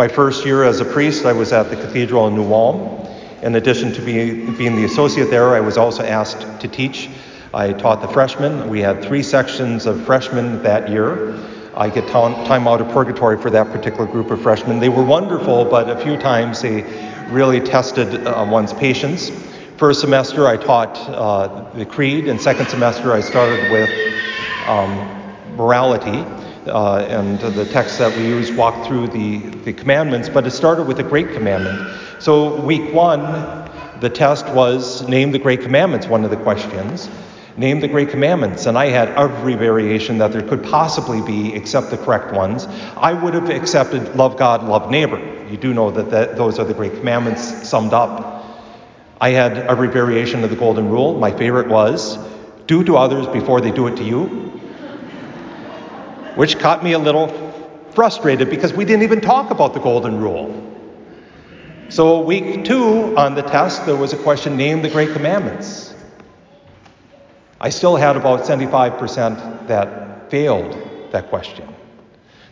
My first year as a priest, I was at the cathedral in New Ulm. In addition to be, being the associate there, I was also asked to teach. I taught the freshmen. We had three sections of freshmen that year. I get time out of purgatory for that particular group of freshmen. They were wonderful, but a few times they really tested uh, one's patience. First semester, I taught uh, the creed, and second semester, I started with um, morality. Uh, and the text that we use walk through the, the commandments, but it started with the great commandment. So, week one, the test was name the great commandments, one of the questions. Name the great commandments, and I had every variation that there could possibly be except the correct ones. I would have accepted love God, love neighbor. You do know that, that those are the great commandments summed up. I had every variation of the golden rule. My favorite was do to others before they do it to you, which caught me a little frustrated because we didn't even talk about the golden rule. So, week two on the test, there was a question name the great commandments. I still had about 75% that failed that question.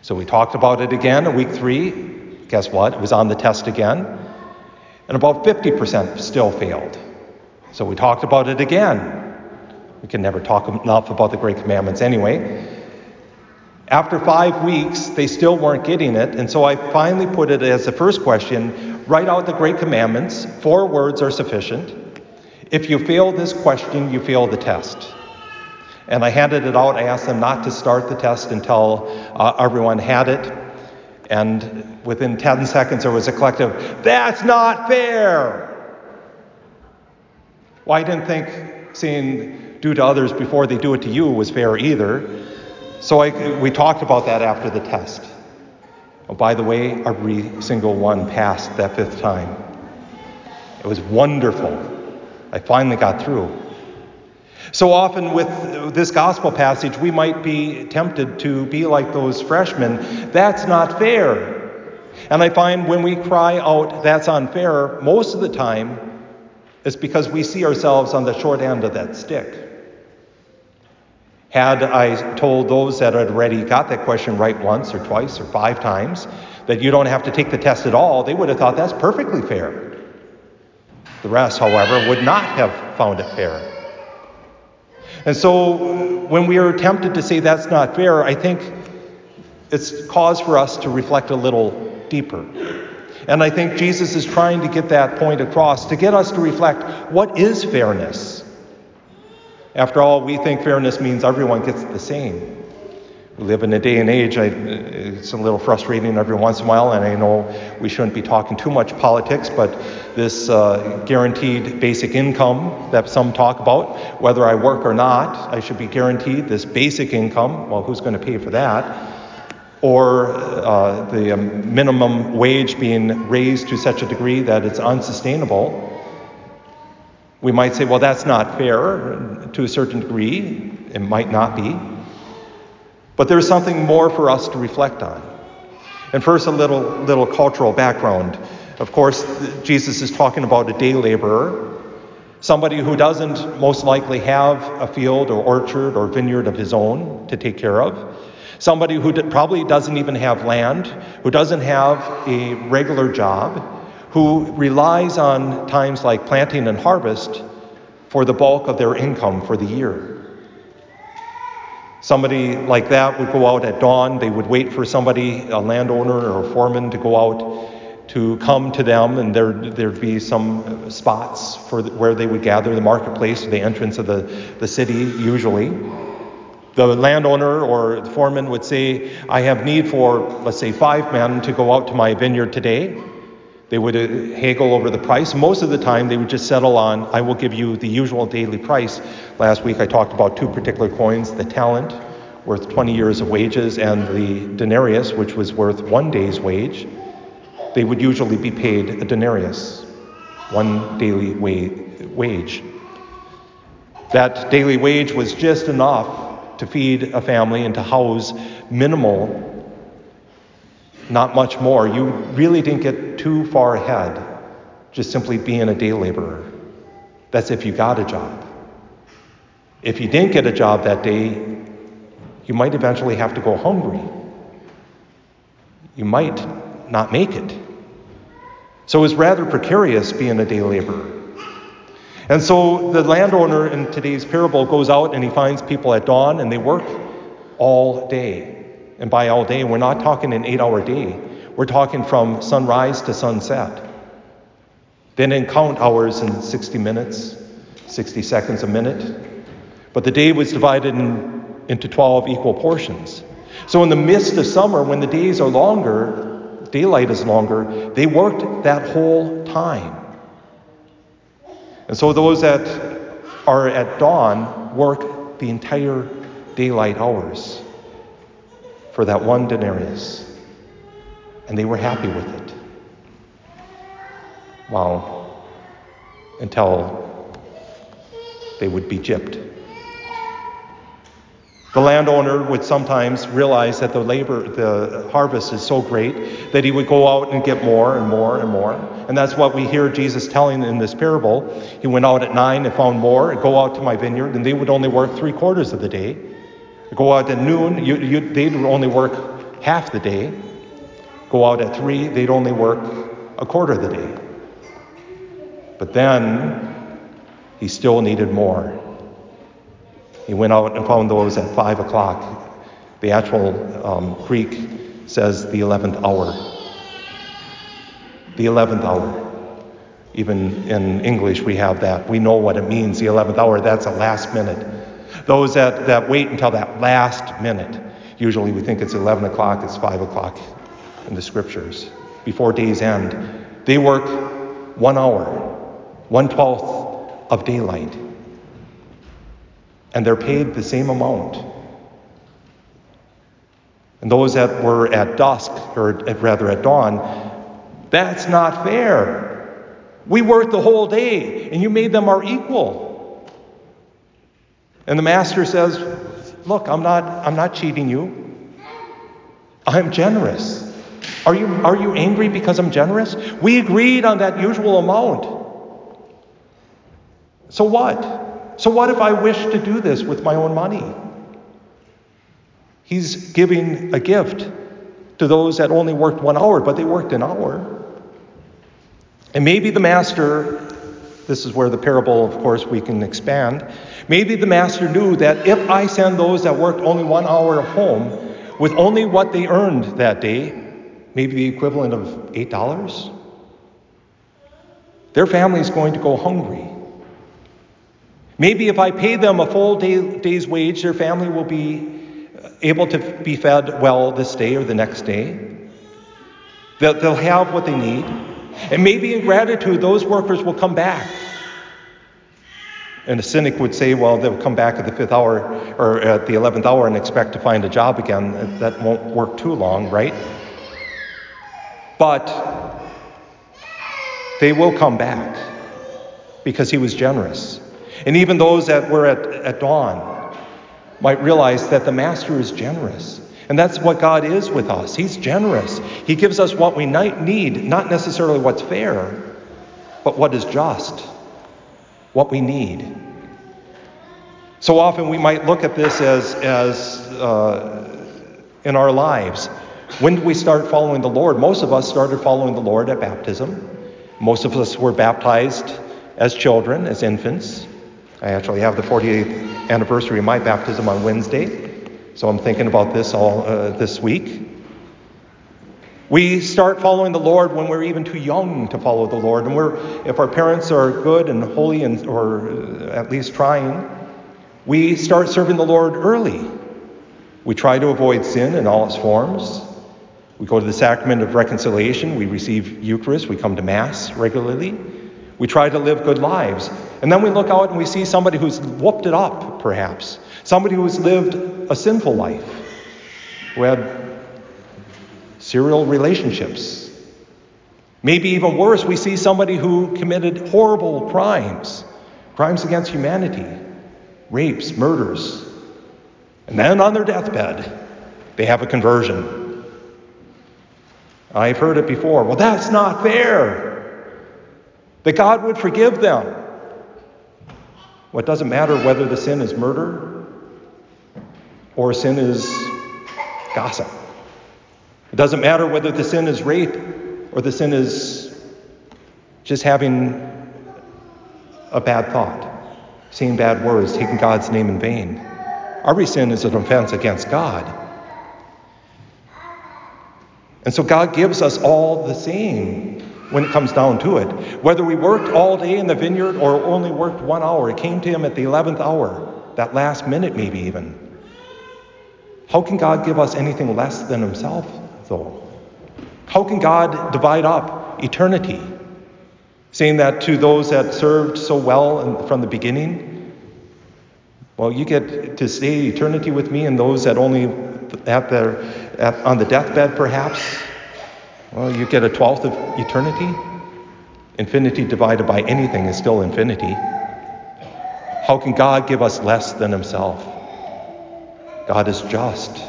So, we talked about it again week three. Guess what? It was on the test again. And about 50% still failed. So, we talked about it again. We can never talk enough about the great commandments anyway. After five weeks, they still weren't getting it, and so I finally put it as the first question Write out the Great Commandments. Four words are sufficient. If you fail this question, you fail the test. And I handed it out. I asked them not to start the test until uh, everyone had it. And within 10 seconds, there was a collective, That's not fair! Well, I didn't think saying do to others before they do it to you was fair either. So I, we talked about that after the test. Oh, by the way, every single one passed that fifth time. It was wonderful. I finally got through. So often, with this gospel passage, we might be tempted to be like those freshmen. That's not fair. And I find when we cry out, that's unfair, most of the time, it's because we see ourselves on the short end of that stick. Had I told those that had already got that question right once or twice or five times that you don't have to take the test at all, they would have thought that's perfectly fair. The rest, however, would not have found it fair. And so when we are tempted to say that's not fair, I think it's cause for us to reflect a little deeper. And I think Jesus is trying to get that point across, to get us to reflect what is fairness? After all, we think fairness means everyone gets the same. We live in a day and age, I, it's a little frustrating every once in a while, and I know we shouldn't be talking too much politics, but this uh, guaranteed basic income that some talk about, whether I work or not, I should be guaranteed this basic income. Well, who's going to pay for that? Or uh, the minimum wage being raised to such a degree that it's unsustainable. We might say, well, that's not fair to a certain degree. It might not be. But there's something more for us to reflect on. And first, a little, little cultural background. Of course, Jesus is talking about a day laborer, somebody who doesn't most likely have a field or orchard or vineyard of his own to take care of, somebody who probably doesn't even have land, who doesn't have a regular job, who relies on times like planting and harvest for the bulk of their income for the year. Somebody like that would go out at dawn. They would wait for somebody, a landowner or a foreman, to go out to come to them, and there, there'd be some spots for the, where they would gather the marketplace, or the entrance of the, the city, usually. The landowner or the foreman would say, I have need for, let's say, five men to go out to my vineyard today. They would uh, haggle over the price. Most of the time, they would just settle on, I will give you the usual daily price. Last week, I talked about two particular coins the talent, worth 20 years of wages, and the denarius, which was worth one day's wage. They would usually be paid a denarius, one daily wa- wage. That daily wage was just enough to feed a family and to house minimal not much more. You really didn't get too far ahead just simply being a day laborer. That's if you got a job. If you didn't get a job that day, you might eventually have to go hungry. You might not make it. So it was rather precarious being a day laborer. And so the landowner in today's parable goes out and he finds people at dawn and they work all day. And by all day, we're not talking an eight hour day, we're talking from sunrise to sunset. They didn't count hours in 60 minutes, 60 seconds a minute, but the day was divided in, into 12 equal portions. So, in the midst of summer, when the days are longer, daylight is longer, they worked that whole time. And so those that are at dawn work the entire daylight hours for that one denarius. And they were happy with it. Well, until they would be gypped. The landowner would sometimes realize that the labor, the harvest is so great that he would go out and get more and more and more. And that's what we hear Jesus telling in this parable. He went out at nine and found more, and go out to my vineyard, and they would only work three quarters of the day. Go out at noon, you, you, they'd only work half the day. Go out at three, they'd only work a quarter of the day. But then he still needed more. He went out and found those at 5 o'clock. The actual um, Greek says the 11th hour. The 11th hour. Even in English, we have that. We know what it means, the 11th hour. That's a last minute. Those that, that wait until that last minute, usually we think it's 11 o'clock, it's 5 o'clock in the scriptures, before day's end, they work one hour, one twelfth of daylight and they're paid the same amount. And those that were at dusk, or at, rather at dawn, that's not fair. We worked the whole day, and you made them our equal. And the master says, Look, I'm not, I'm not cheating you. I'm generous. Are you, are you angry because I'm generous? We agreed on that usual amount. So what? So, what if I wish to do this with my own money? He's giving a gift to those that only worked one hour, but they worked an hour. And maybe the master, this is where the parable, of course, we can expand. Maybe the master knew that if I send those that worked only one hour home with only what they earned that day, maybe the equivalent of $8, their family is going to go hungry. Maybe if I pay them a full day, day's wage, their family will be uh, able to be fed well this day or the next day. They'll, they'll have what they need. And maybe in gratitude, those workers will come back. And a cynic would say, well, they'll come back at the fifth hour or at the 11th hour and expect to find a job again. That won't work too long, right? But they will come back because he was generous. And even those that were at, at dawn might realize that the Master is generous. And that's what God is with us. He's generous. He gives us what we need, not necessarily what's fair, but what is just, what we need. So often we might look at this as, as uh, in our lives. When did we start following the Lord? Most of us started following the Lord at baptism. Most of us were baptized as children, as infants. I actually have the 48th anniversary of my baptism on Wednesday, so I'm thinking about this all uh, this week. We start following the Lord when we're even too young to follow the Lord, and we're if our parents are good and holy and or uh, at least trying, we start serving the Lord early. We try to avoid sin in all its forms. We go to the sacrament of reconciliation. We receive Eucharist. We come to Mass regularly. We try to live good lives. And then we look out and we see somebody who's whooped it up, perhaps. Somebody who's lived a sinful life, who had serial relationships. Maybe even worse, we see somebody who committed horrible crimes, crimes against humanity, rapes, murders. And then on their deathbed, they have a conversion. I've heard it before. Well, that's not fair that God would forgive them. Well, doesn't matter whether the sin is murder or sin is gossip. It doesn't matter whether the sin is rape or the sin is just having a bad thought, saying bad words, taking God's name in vain. Every sin is an offense against God. And so God gives us all the same when it comes down to it. Whether we worked all day in the vineyard or only worked one hour, it came to him at the 11th hour, that last minute, maybe even. How can God give us anything less than himself, How can God divide up eternity? Saying that to those that served so well from the beginning, well, you get to stay eternity with me, and those that only at their, at, on the deathbed, perhaps, well, you get a twelfth of eternity. Infinity divided by anything is still infinity. How can God give us less than Himself? God is just.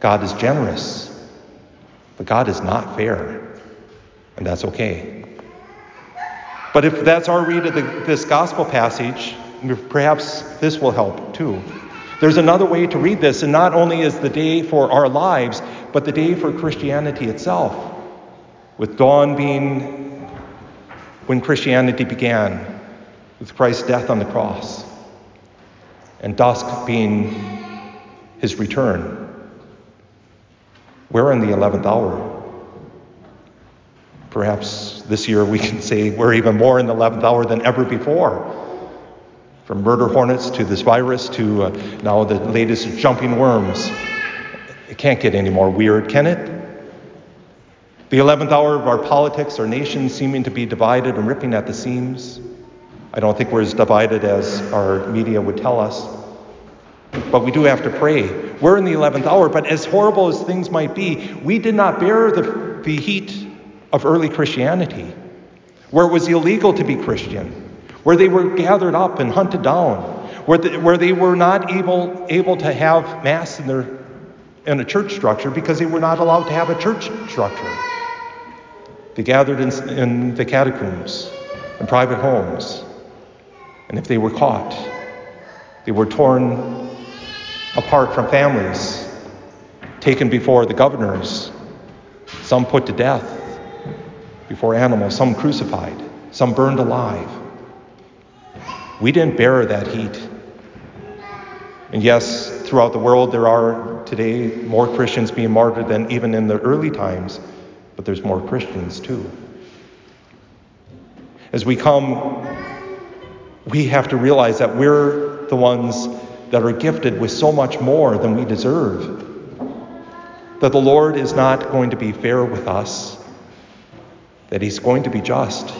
God is generous. But God is not fair. And that's okay. But if that's our read of the, this gospel passage, perhaps this will help too. There's another way to read this, and not only is the day for our lives, but the day for Christianity itself, with dawn being when Christianity began, with Christ's death on the cross, and dusk being his return. We're in the 11th hour. Perhaps this year we can say we're even more in the 11th hour than ever before. From murder hornets to this virus to uh, now the latest jumping worms. It can't get any more weird, can it? The 11th hour of our politics, our nation seeming to be divided and ripping at the seams. I don't think we're as divided as our media would tell us. But we do have to pray. We're in the 11th hour, but as horrible as things might be, we did not bear the, the heat of early Christianity, where it was illegal to be Christian where they were gathered up and hunted down, where, the, where they were not able, able to have Mass in, their, in a church structure because they were not allowed to have a church structure. They gathered in, in the catacombs, in private homes, and if they were caught, they were torn apart from families, taken before the governors, some put to death before animals, some crucified, some burned alive. We didn't bear that heat. And yes, throughout the world, there are today more Christians being martyred than even in the early times, but there's more Christians too. As we come, we have to realize that we're the ones that are gifted with so much more than we deserve. That the Lord is not going to be fair with us, that He's going to be just.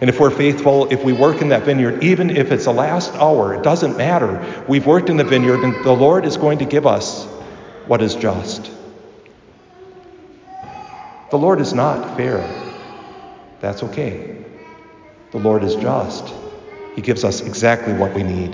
And if we're faithful, if we work in that vineyard, even if it's the last hour, it doesn't matter. We've worked in the vineyard, and the Lord is going to give us what is just. The Lord is not fair. That's okay. The Lord is just. He gives us exactly what we need.